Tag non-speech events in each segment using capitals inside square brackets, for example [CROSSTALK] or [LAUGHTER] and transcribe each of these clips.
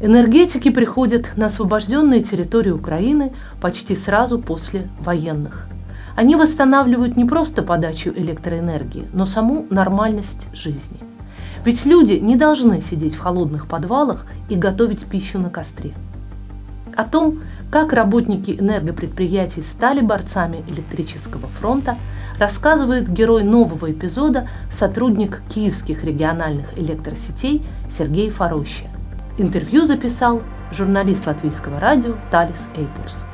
Энергетики приходят на освобожденные территории Украины почти сразу после военных. Они восстанавливают не просто подачу электроэнергии, но саму нормальность жизни. Ведь люди не должны сидеть в холодных подвалах и готовить пищу на костре. О том, как работники энергопредприятий стали борцами электрического фронта, рассказывает герой нового эпизода, сотрудник киевских региональных электросетей Сергей Фароща. Интервью записал журналист латвийского радио Талис Эйпурс.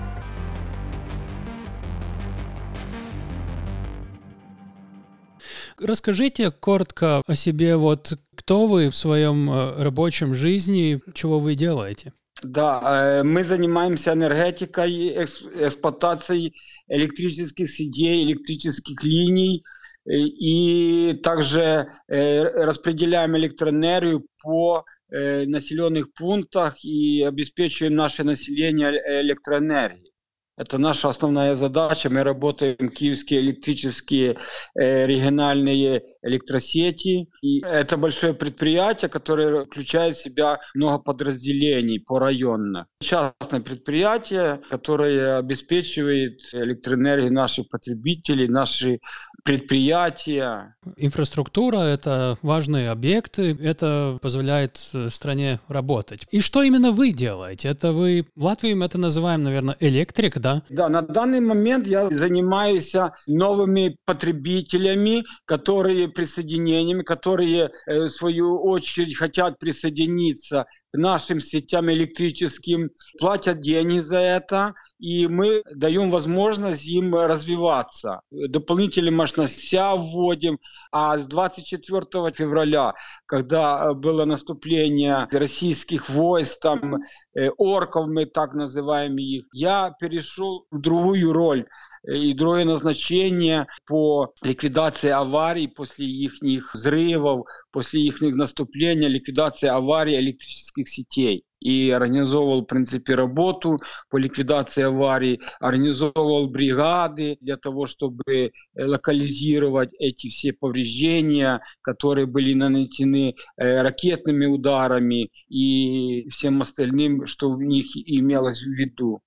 Расскажите коротко о себе, вот кто вы в своем э, рабочем жизни, чего вы делаете? Да, э, мы занимаемся энергетикой, эксплуатацией электрических сетей, электрических линий, э, и также распределяем электроэнергию по населенных пунктах и обеспечиваем наше население электроэнергией. Это наша основная задача. Мы работаем киевские электрические э, региональные электросети. И это большое предприятие, которое включает в себя много подразделений по районно. Частное предприятие, которое обеспечивает электроэнергию наших потребителей, наши предприятия. Инфраструктура – это важные объекты, это позволяет э, стране работать. И что именно вы делаете? Это вы, в Латвии мы это называем, наверное, электрик, да? Да, на данный момент я занимаюсь новыми потребителями, которые присоединениями, которые э, в свою очередь хотят присоединиться к нашим сетям электрическим, платят деньги за это, и мы даем возможность им развиваться. Дополнительные мощности вводим, а с 24 февраля, когда было наступление российских войск, там, э, орков мы так называем их, я перешел в другую роль и другое назначение по ликвидации аварий после их взрывов, после их наступления, ликвидации аварий электрических сетей и организовывал, в принципе, работу по ликвидации аварий, организовывал бригады для того, чтобы локализировать эти все повреждения, которые были нанесены э, ракетными ударами и всем остальным, что в них имелось в виду.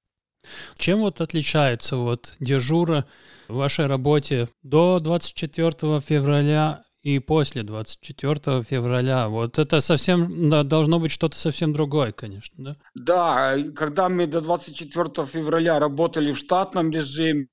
Чем вот отличается вот дежура в вашей работе до 24 февраля и после 24 февраля. Вот это совсем должно быть что-то совсем другое, конечно, да? Да, когда мы до 24 февраля работали в штатном режиме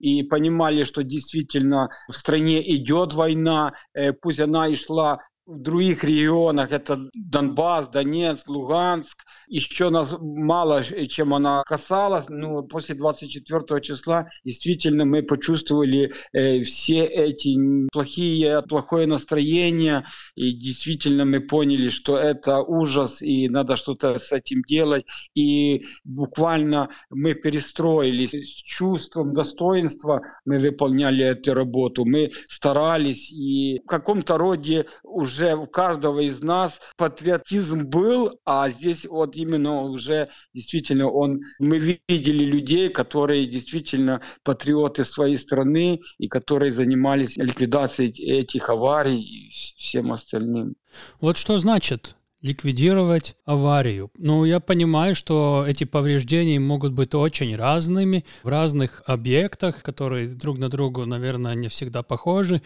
и понимали, что действительно в стране идет война, э, пусть она и шла в других регионах, это Донбасс, Донецк, Луганск, еще нас мало чем она касалась, но после 24 числа действительно мы почувствовали э, все эти плохие, плохое настроение, и действительно мы поняли, что это ужас, и надо что-то с этим делать, и буквально мы перестроились. С чувством достоинства, мы выполняли эту работу, мы старались, и в каком-то роде уже уже у каждого из нас патриотизм был, а здесь вот именно уже действительно он, мы видели людей, которые действительно патриоты своей страны и которые занимались ликвидацией этих аварий и всем остальным. Вот что значит ликвидировать аварию. Ну, я понимаю, что эти повреждения могут быть очень разными в разных объектах, которые друг на другу, наверное, не всегда похожи.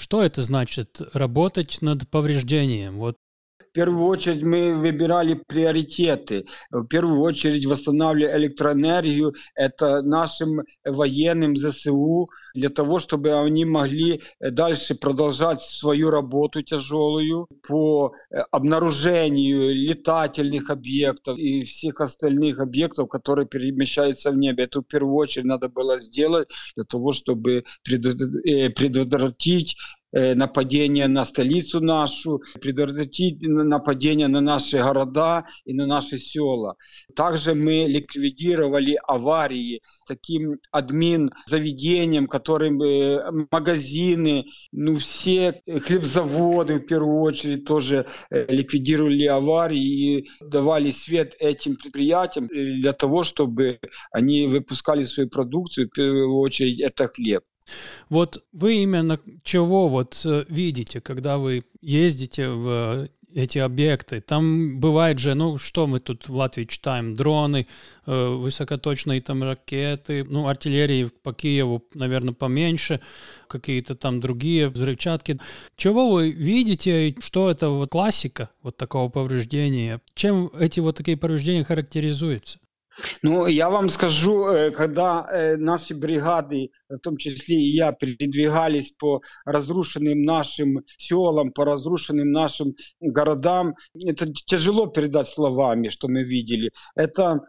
Что это значит работать над повреждением? Вот в первую очередь мы выбирали приоритеты. В первую очередь восстанавливали электроэнергию. Это нашим военным ЗСУ для того, чтобы они могли дальше продолжать свою работу тяжелую по обнаружению летательных объектов и всех остальных объектов, которые перемещаются в небе. Это в первую очередь надо было сделать для того, чтобы э, предотвратить Нападения на столицу нашу, предотвратить нападения на наши города и на наши села. Также мы ликвидировали аварии таким админ заведением, которым э, магазины, ну все хлебзаводы в первую очередь тоже ликвидировали аварии и давали свет этим предприятиям для того, чтобы они выпускали свою продукцию, в первую очередь это хлеб. Вот вы именно чего вот э, видите, когда вы ездите в эти объекты. Там бывает же, ну что мы тут в Латвии читаем, дроны, э, высокоточные там ракеты, ну артиллерии по Киеву, наверное, поменьше, какие-то там другие взрывчатки. Чего вы видите, что это вот классика вот такого повреждения? Чем эти вот такие повреждения характеризуются? Ну, я вам скажу, когда наши бригады, в том числе и я, передвигались по разрушенным нашим селам, по разрушенным нашим городам, это тяжело передать словами, что мы видели. Это,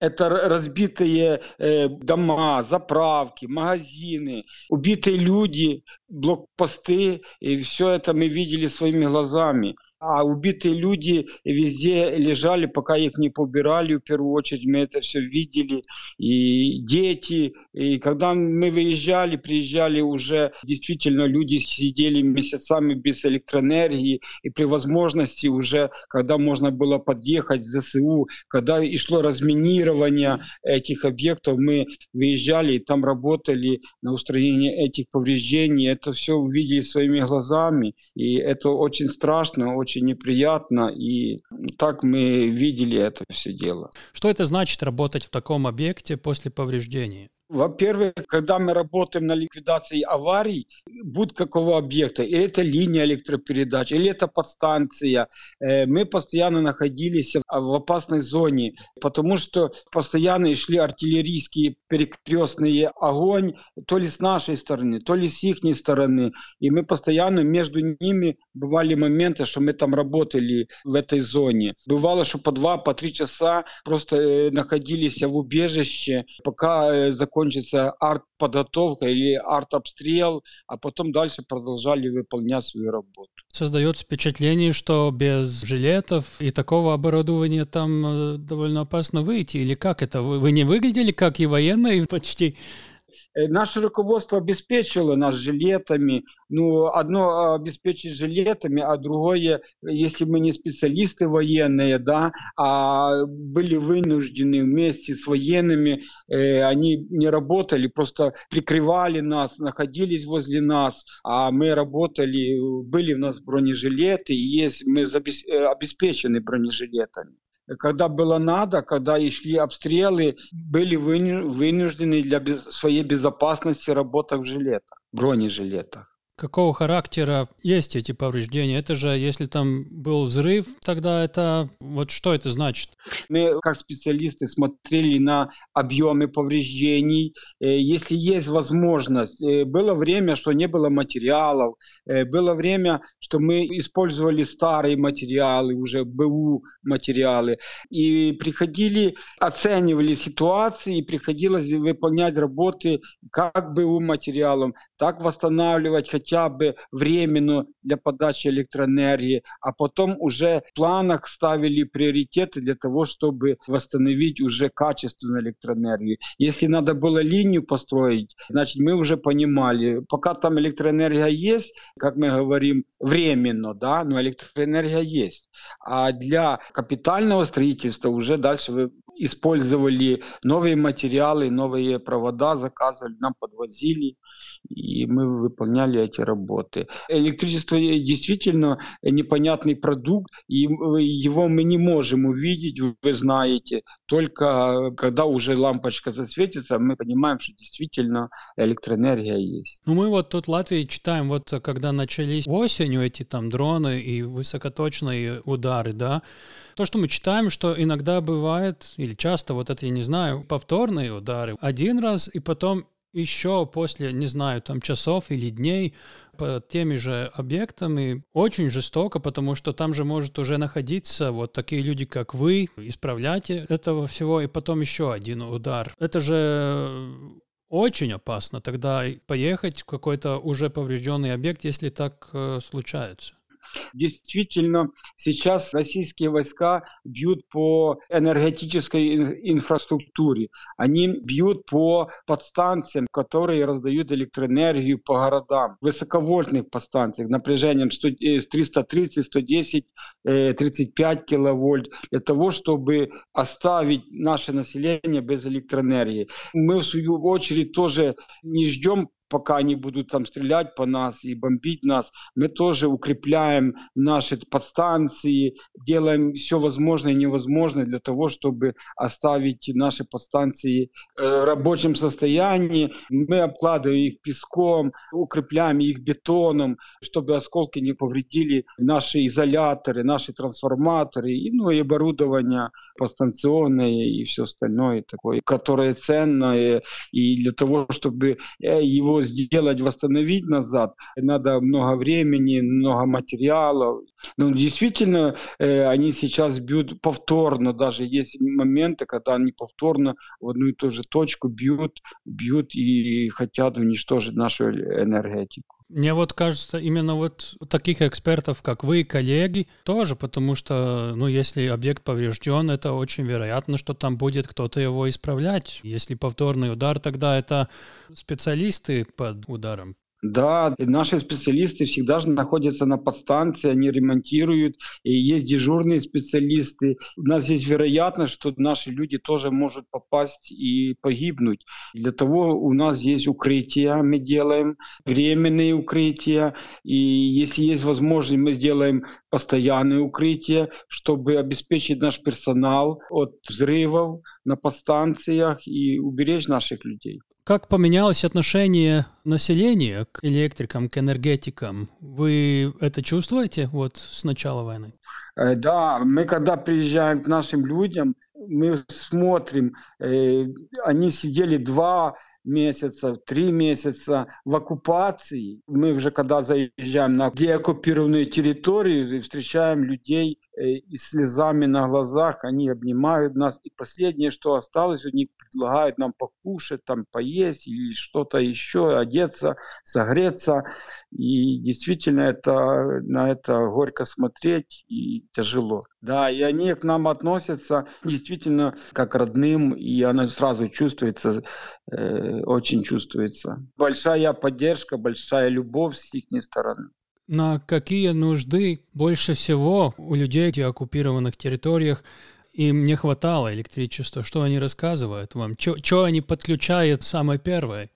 это разбитые э, дома, заправки, магазины, убитые люди, блокпосты, и все это мы видели своими глазами а убитые люди везде лежали, пока их не побирали, в первую очередь. Мы это все видели, и дети, и когда мы выезжали, приезжали уже, действительно люди сидели месяцами без электроэнергии, и при возможности уже, когда можно было подъехать в ЗСУ, когда и шло разминирование этих объектов, мы выезжали и там работали на устранение этих повреждений, это все увидели своими глазами, и это очень страшно, очень очень неприятно, и так мы видели это все дело. Что это значит работать в таком объекте после повреждения? Во-первых, когда мы работаем на ликвидации аварий, будь какого объекта, или это линия электропередач, или это подстанция, э, мы постоянно находились в опасной зоне, потому что постоянно шли артиллерийские перекрестные огонь, то ли с нашей стороны, то ли с их стороны, и мы постоянно между ними бывали моменты, что мы там работали в этой зоне. Бывало, что по два, по три часа просто э, находились в убежище, пока э, закончилось закончится арт-подготовка или арт-обстрел, а потом дальше продолжали выполнять свою работу. Создается впечатление, что без жилетов и такого оборудования там э, довольно опасно выйти. Или как это? Вы, вы не выглядели как и военные [LAUGHS] почти? Э, наше руководство обеспечило нас жилетами. Ну, одно обеспечить жилетами, а другое, если мы не специалисты военные, да, а были вынуждены вместе с военными, э, они не работали, просто прикрывали нас, находились возле нас, а мы работали, были у нас бронежилеты, и есть, мы э, обеспечены бронежилетами когда было надо, когда шли обстрелы, были вынуждены для своей безопасности работать в жилетах, бронежилетах. Какого характера есть эти повреждения? Это же, если там был взрыв, тогда это... Вот что это значит? Мы, как специалисты, смотрели на объемы повреждений. Э, если есть возможность, э, было время, что не было материалов, э, было время, что мы использовали старые материалы, уже БУ материалы, и приходили, оценивали ситуации, и приходилось выполнять работы как БУ материалом, так восстанавливать хотя бы временно для подачи электроэнергии, а потом уже в планах ставили приоритеты для того, чтобы восстановить уже качественную электроэнергию. Если надо было линию построить, значит мы уже понимали, пока там электроэнергия есть, как мы говорим, временно, да, но электроэнергия есть. А для капитального строительства уже дальше вы использовали новые материалы, новые провода, заказывали, нам подвозили, и мы выполняли эти работы. Электричество действительно непонятный продукт, и его мы не можем увидеть, вы знаете, только когда уже лампочка засветится, мы понимаем, что действительно электроэнергия есть. Ну мы вот тут в Латвии читаем, вот когда начались осенью эти там дроны и высокоточные удары, да, то, что мы читаем, что иногда бывает, или часто, вот это я не знаю, повторные удары. Один раз, и потом еще после, не знаю, там часов или дней по теми же объектами очень жестоко, потому что там же может уже находиться вот такие люди, как вы, исправлять этого всего, и потом еще один удар. Это же очень опасно тогда поехать в какой-то уже поврежденный объект, если так э, случается. Действительно, сейчас российские войска бьют по энергетической инфраструктуре. Они бьют по подстанциям, которые раздают электроэнергию по городам. Высоковольтных подстанциях напряжением 330, 110, 35 киловольт для того, чтобы оставить наше население без электроэнергии. Мы, в свою очередь, тоже не ждем пока они будут там стрелять по нас и бомбить нас, мы тоже укрепляем наши подстанции, делаем все возможное и невозможное для того, чтобы оставить наши подстанции э, в рабочем состоянии. Мы обкладываем их песком, укрепляем их бетоном, чтобы осколки не повредили наши изоляторы, наши трансформаторы, и, ну и оборудование подстанционное и все остальное такое, которое ценное. И для того, чтобы э, сделать, восстановить назад, надо много времени, много материалов. Ну, действительно, э, они сейчас бьют повторно, даже есть моменты, когда они повторно в одну и ту же точку бьют, бьют и хотят уничтожить нашу энергетику. Мне вот кажется, именно вот таких экспертов, как вы, коллеги, тоже, потому что, ну, если объект поврежден, это очень вероятно, что там будет кто-то его исправлять. Если повторный удар, тогда это специалисты под ударом. Да, наши специалисты всегда же находятся на подстанции, они ремонтируют, и есть дежурные специалисты. У нас есть вероятность, что наши люди тоже могут попасть и погибнуть. Для того у нас есть укрытия, мы делаем временные укрытия, и если есть возможность, мы сделаем постоянные укрытия, чтобы обеспечить наш персонал от взрывов на подстанциях и уберечь наших людей. Как поменялось отношение населения к электрикам, к энергетикам? Вы это чувствуете вот с начала войны? Э, да, мы когда приезжаем к нашим людям, мы смотрим, э, они сидели два месяца, три месяца в оккупации. Мы уже когда заезжаем на деоккупированную территорию, встречаем людей и слезами на глазах, они обнимают нас. И последнее, что осталось, у них предлагают нам покушать, там поесть или что-то еще, одеться, согреться. И действительно это, на это горько смотреть и тяжело. Да, и они к нам относятся действительно как родным, и она сразу чувствуется, э, очень чувствуется. Большая поддержка, большая любовь с их стороны на какие нужды больше всего у людей в оккупированных территориях им не хватало электричества? Что они рассказывают вам? Что они подключают самое первое?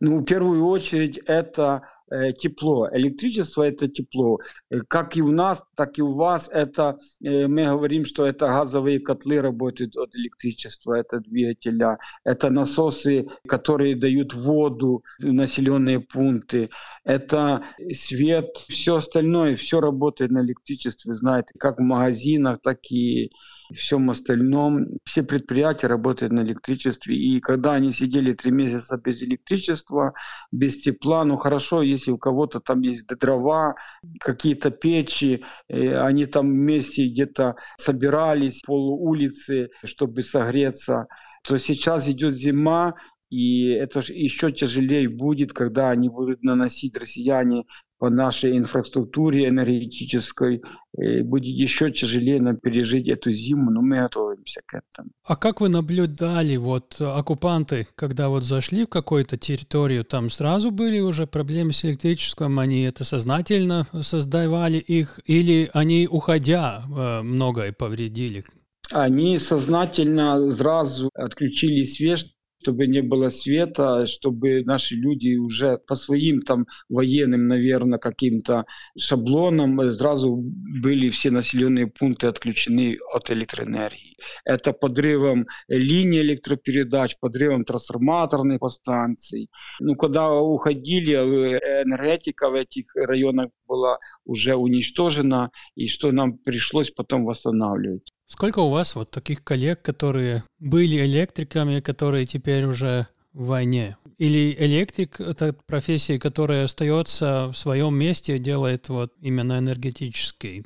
Ну, в первую очередь, это тепло. Электричество – это тепло. Э, как и у нас, так и у вас. Это, э, мы говорим, что это газовые котлы работают от электричества, это двигателя. Это насосы, которые дают воду в населенные пункты. Это свет, все остальное, все работает на электричестве, знаете, как в магазинах, так и всем остальном. Все предприятия работают на электричестве. И когда они сидели три месяца без электричества, без тепла, ну хорошо, если у кого-то там есть дрова, какие-то печи, э, они там вместе где-то собирались пол улицы, чтобы согреться, то сейчас идет зима, и это еще тяжелее будет, когда они будут наносить россияне по нашей инфраструктуре энергетической. И будет еще тяжелее нам пережить эту зиму, но мы готовимся к этому. А как вы наблюдали, вот оккупанты, когда вот зашли в какую-то территорию, там сразу были уже проблемы с электричеством, они это сознательно создавали их, или они, уходя, э, многое повредили? Они сознательно сразу отключили свет, чтобы не было света, чтобы наши люди уже по своим там военным, наверное, каким-то шаблонам сразу были все населенные пункты отключены от электроэнергии. Это подрывом линий электропередач, подрывом трансформаторных подстанций. Ну, когда уходили, э, энергетика в этих районах была уже уничтожена, и что нам пришлось потом восстанавливать. Сколько у вас вот таких коллег, которые были электриками, которые теперь уже в войне? Или электрик — это профессия, которая остается в своем месте, делает вот именно энергетический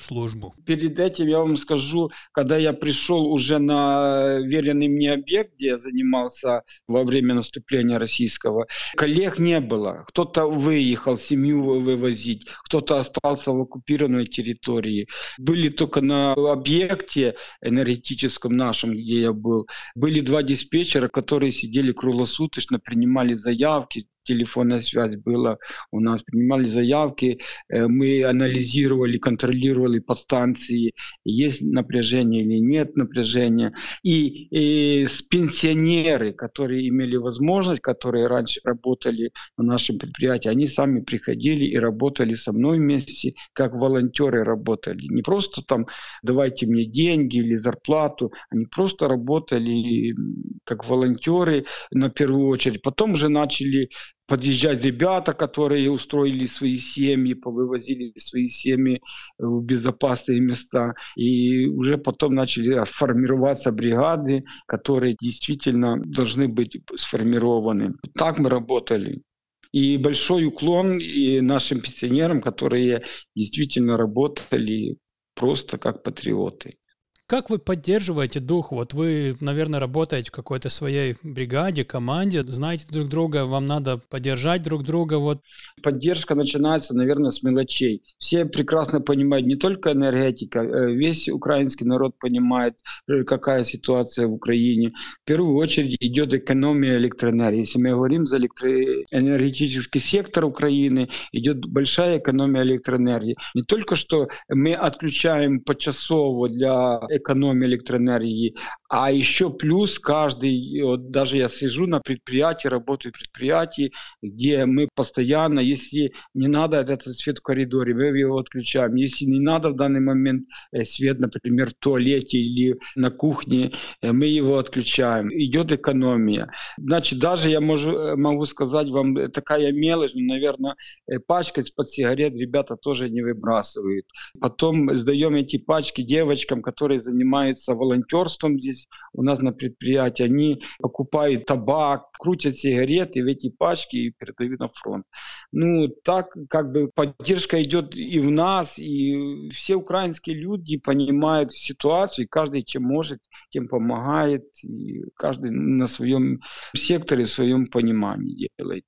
службу? Перед этим я вам скажу, когда я пришел уже на веренный мне объект, где я занимался во время наступления российского, коллег не было. Кто-то выехал семью вывозить, кто-то остался в оккупированной территории. Были только на объекте энергетическом нашем, где я был, были два диспетчера, которые сидели круглосуточно, принимали заявки, телефонная связь была у нас, принимали заявки, э, мы анализировали, контролировали подстанции, есть напряжение или нет напряжения. И, и пенсионеры, которые имели возможность, которые раньше работали на нашем предприятии, они сами приходили и работали со мной вместе, как волонтеры работали. Не просто там давайте мне деньги или зарплату, они просто работали как волонтеры на первую очередь. Потом уже начали подъезжать ребята, которые устроили свои семьи, повывозили свои семьи в безопасные места. И уже потом начали формироваться бригады, которые действительно должны быть сформированы. Так мы работали. И большой уклон и нашим пенсионерам, которые действительно работали просто как патриоты. Как вы поддерживаете дух? Вот вы, наверное, работаете в какой-то своей бригаде, команде, знаете друг друга, вам надо поддержать друг друга. Вот. Поддержка начинается, наверное, с мелочей. Все прекрасно понимают, не только энергетика, э, весь украинский народ понимает, э, какая ситуация в Украине. В первую очередь идет экономия электроэнергии. Если мы говорим за электроэнергетический сектор Украины, идет большая экономия электроэнергии. Не только что мы отключаем почасово для экономии электроэнергии. А еще плюс каждый, вот даже я сижу на предприятии, работаю в предприятии, где мы постоянно, если не надо этот свет в коридоре, мы его отключаем. Если не надо в данный момент э, свет, например, в туалете или на кухне, э, мы его отключаем. Идет экономия. Значит, даже я могу, э, могу сказать вам такая мелочь, наверное, пачка из-под сигарет ребята тоже не выбрасывают. Потом сдаем эти пачки девочкам, которые занимаются волонтерством здесь у нас на предприятии. Они покупают табак, крутят сигареты в эти пачки и передают на фронт. Ну, так как бы поддержка идет и в нас, и все украинские люди понимают ситуацию, и каждый чем может, тем помогает, и каждый на своем секторе, в своем понимании делает.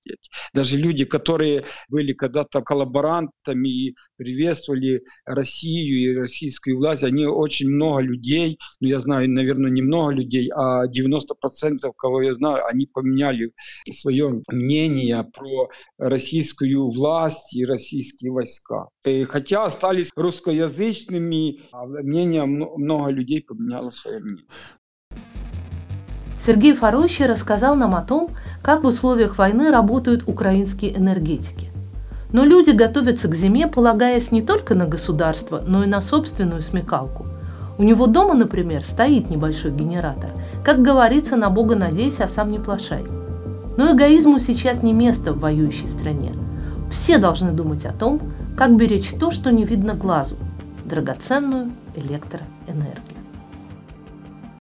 Даже люди, которые были когда-то коллаборантами и приветствовали Россию и российскую власть, они очень много людей, ну я знаю, наверное, не много людей, а 90% кого я знаю, они поменяли свое мнение про российскую власть и российские войска. И хотя остались русскоязычными, а мнение много людей поменяло свое мнение. Сергей Фарощи рассказал нам о том, как в условиях войны работают украинские энергетики. Но люди готовятся к зиме, полагаясь не только на государство, но и на собственную смекалку. У него дома, например, стоит небольшой генератор. Как говорится, на Бога надейся, а сам не плашай. Но эгоизму сейчас не место в воюющей стране. Все должны думать о том, как беречь то, что не видно глазу – драгоценную электроэнергию.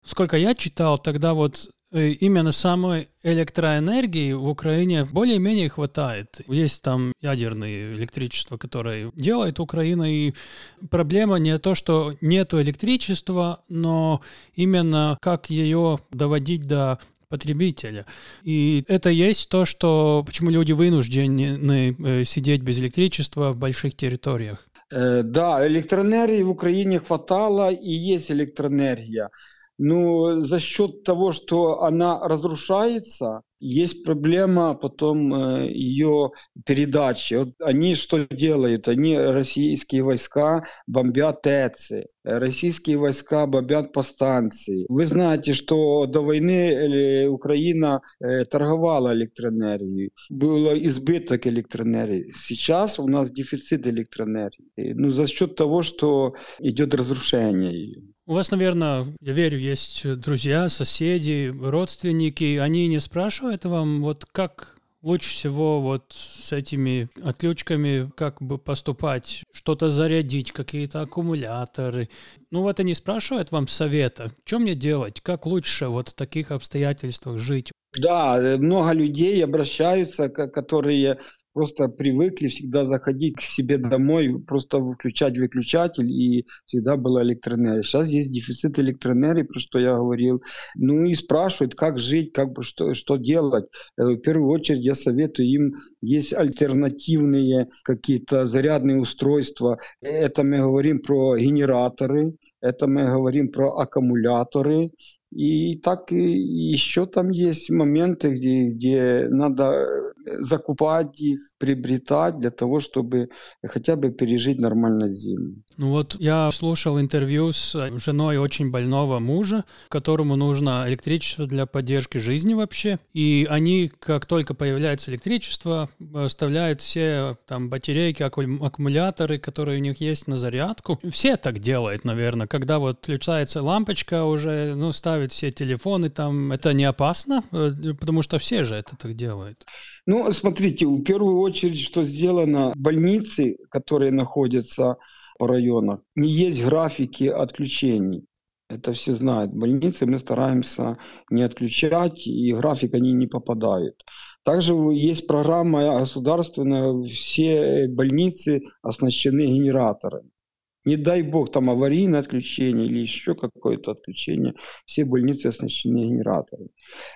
Сколько я читал, тогда вот именно самой электроэнергии в Украине более-менее хватает. Есть там ядерное электричество, которое делает Украина, и проблема не то, что нет электричества, но именно как ее доводить до потребителя. И это есть то, что почему люди вынуждены э, сидеть без электричества в больших территориях. Э, да, электроэнергии в Украине хватало, и есть электроэнергия. Ну, за счет того, что она разрушается, есть проблема потом э, ее передачи. Вот они что делают? Они, российские войска, бомбят ТЭЦы. Российские войска бомбят по станции. Вы знаете, что до войны э, Украина э, торговала электроэнергией. Был избыток электроэнергии. Сейчас у нас дефицит электроэнергии. Ну, за счет того, что идет разрушение ее. У вас, наверное, я верю, есть друзья, соседи, родственники. Они не спрашивают вам, вот как лучше всего вот с этими отключками как бы поступать, что-то зарядить, какие-то аккумуляторы. Ну вот они спрашивают вам совета, что мне делать, как лучше вот в таких обстоятельствах жить. Да, э, много людей обращаются, которые просто привыкли всегда заходить к себе домой, просто выключать выключатель, и всегда была электроэнергия. Сейчас есть дефицит электроэнергии, про что я говорил. Ну и спрашивают, как жить, как бы что, что делать. Э, в первую очередь я советую им, есть альтернативные какие-то зарядные устройства. Это мы говорим про генераторы, это мы говорим про аккумуляторы, и так и еще там есть моменты, где, где надо закупать их, приобретать для того, чтобы хотя бы пережить нормально зиму. Ну вот я слушал интервью с женой очень больного мужа, которому нужно электричество для поддержки жизни вообще. И они, как только появляется электричество, оставляют все там батарейки, аккумуляторы, которые у них есть на зарядку. Все так делают, наверное. Когда вот включается лампочка уже, ну, ставят все телефоны там. Это не опасно, э, потому что все же это так делают. Ну, смотрите, в первую очередь, что сделано, больницы, которые находятся по районах, не есть графики отключений. Это все знают. Больницы мы стараемся не отключать, и график они не попадают. Также есть программа государственная, все больницы оснащены генераторами не дай бог, там аварийное отключение или еще какое-то отключение, все больницы оснащены генераторами.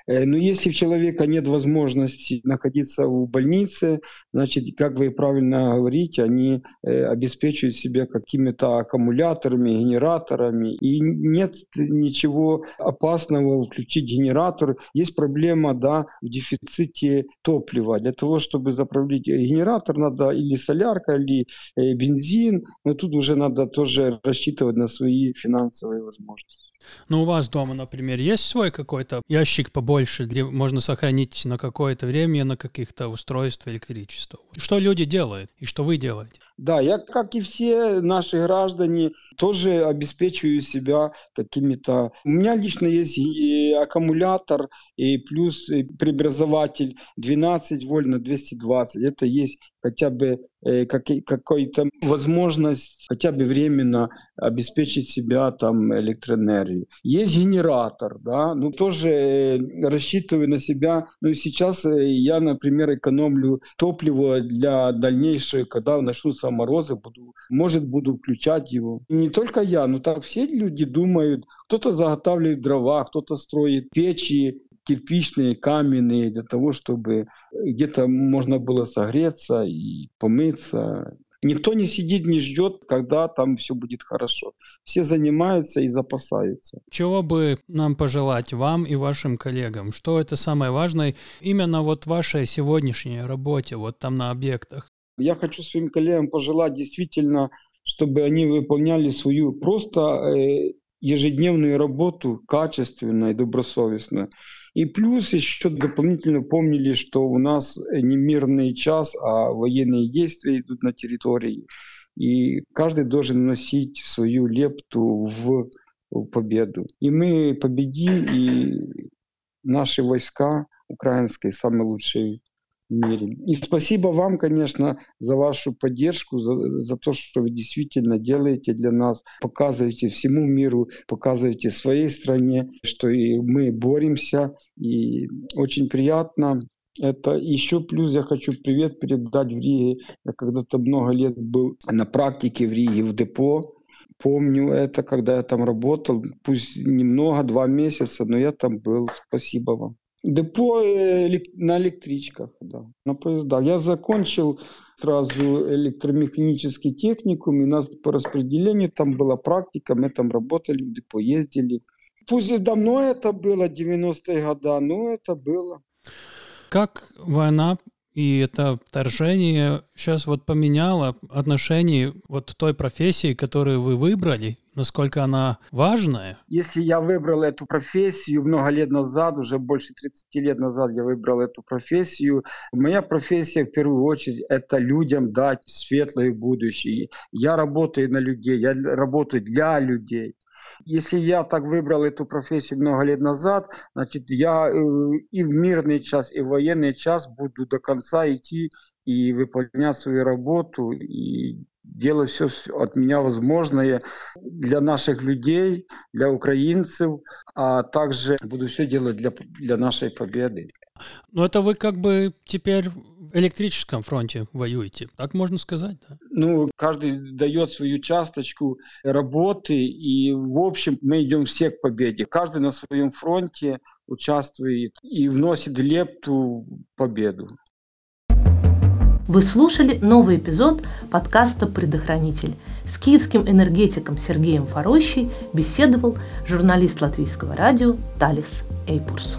Э, но если у человека нет возможности находиться в больнице, значит, как вы правильно говорите, они э, обеспечивают себя какими-то аккумуляторами, генераторами, и нет ничего опасного включить генератор. Есть проблема, да, в дефиците топлива. Для того, чтобы заправлять генератор, надо или солярка, или э, бензин, но тут уже надо надо тоже рассчитывать на свои финансовые возможности. Ну, у вас дома, например, есть свой какой-то ящик побольше, где можно сохранить на какое-то время на каких-то устройства электричества? Что люди делают и что вы делаете? Да, я, как и все наши граждане, тоже обеспечиваю себя какими-то... У меня лично есть и аккумулятор, и плюс преобразователь 12 вольт на 220. Это есть хотя бы э, какая-то возможность хотя бы временно обеспечить себя там электроэнергией. Есть генератор, да, ну тоже э, рассчитываю на себя. Ну сейчас э, я, например, экономлю топливо для дальнейшего, когда начнутся морозы, буду, может буду включать его. И не только я, но так все люди думают, кто-то заготавливает дрова, кто-то строит печи, кирпичные, каменные, для того, чтобы где-то можно было согреться и помыться. Никто не сидит, не ждет, когда там все будет хорошо. Все занимаются и запасаются. Чего бы нам пожелать вам и вашим коллегам? Что это самое важное именно вот вашей сегодняшней работе, вот там на объектах? Я хочу своим коллегам пожелать действительно, чтобы они выполняли свою просто э, ежедневную работу качественно и добросовестно. И плюс еще дополнительно помнили, что у нас не мирный час, а военные действия идут на территории. И каждый должен носить свою лепту в, в победу. И мы победим, и наши войска украинские самые лучшие мире. И спасибо вам, конечно, за вашу поддержку, за, за то, что вы действительно делаете для нас, показываете всему миру, показываете своей стране, что и мы боремся. И очень приятно это еще плюс я хочу привет передать в Риге. Я когда-то много лет был на практике в Риге, в депо. Помню это, когда я там работал. Пусть немного, два месяца, но я там был. Спасибо вам. Депо э, на электричках, да, на поездах. Я закончил сразу электромеханический техникум, и у нас по распределению там была практика, мы там работали, в депо ездили. Пусть давно это было, 90-е годы, но это было. Как война и это вторжение сейчас вот поменяло отношение вот той профессии, которую вы выбрали, насколько она важная? Если я выбрал эту профессию много лет назад, уже больше 30 лет назад я выбрал эту профессию, моя профессия в первую очередь это людям дать светлое будущее. Я работаю на людей, я работаю для людей. Если я так выбрал эту профессию много лет назад, значит, я э, и в мирный час, и в военный час буду до конца идти и выполнять свою работу, и делать все от меня возможное для наших людей, для украинцев, а также буду все делать для, для нашей победы. Ну это вы как бы теперь в электрическом фронте воюете, так можно сказать, да? Ну, каждый дает свою часточку работы, и в общем мы идем все к победе. Каждый на своем фронте участвует и вносит лепту в победу. Вы слушали новый эпизод подкаста «Предохранитель». С киевским энергетиком Сергеем Форощей беседовал журналист латвийского радио Талис Эйпурс.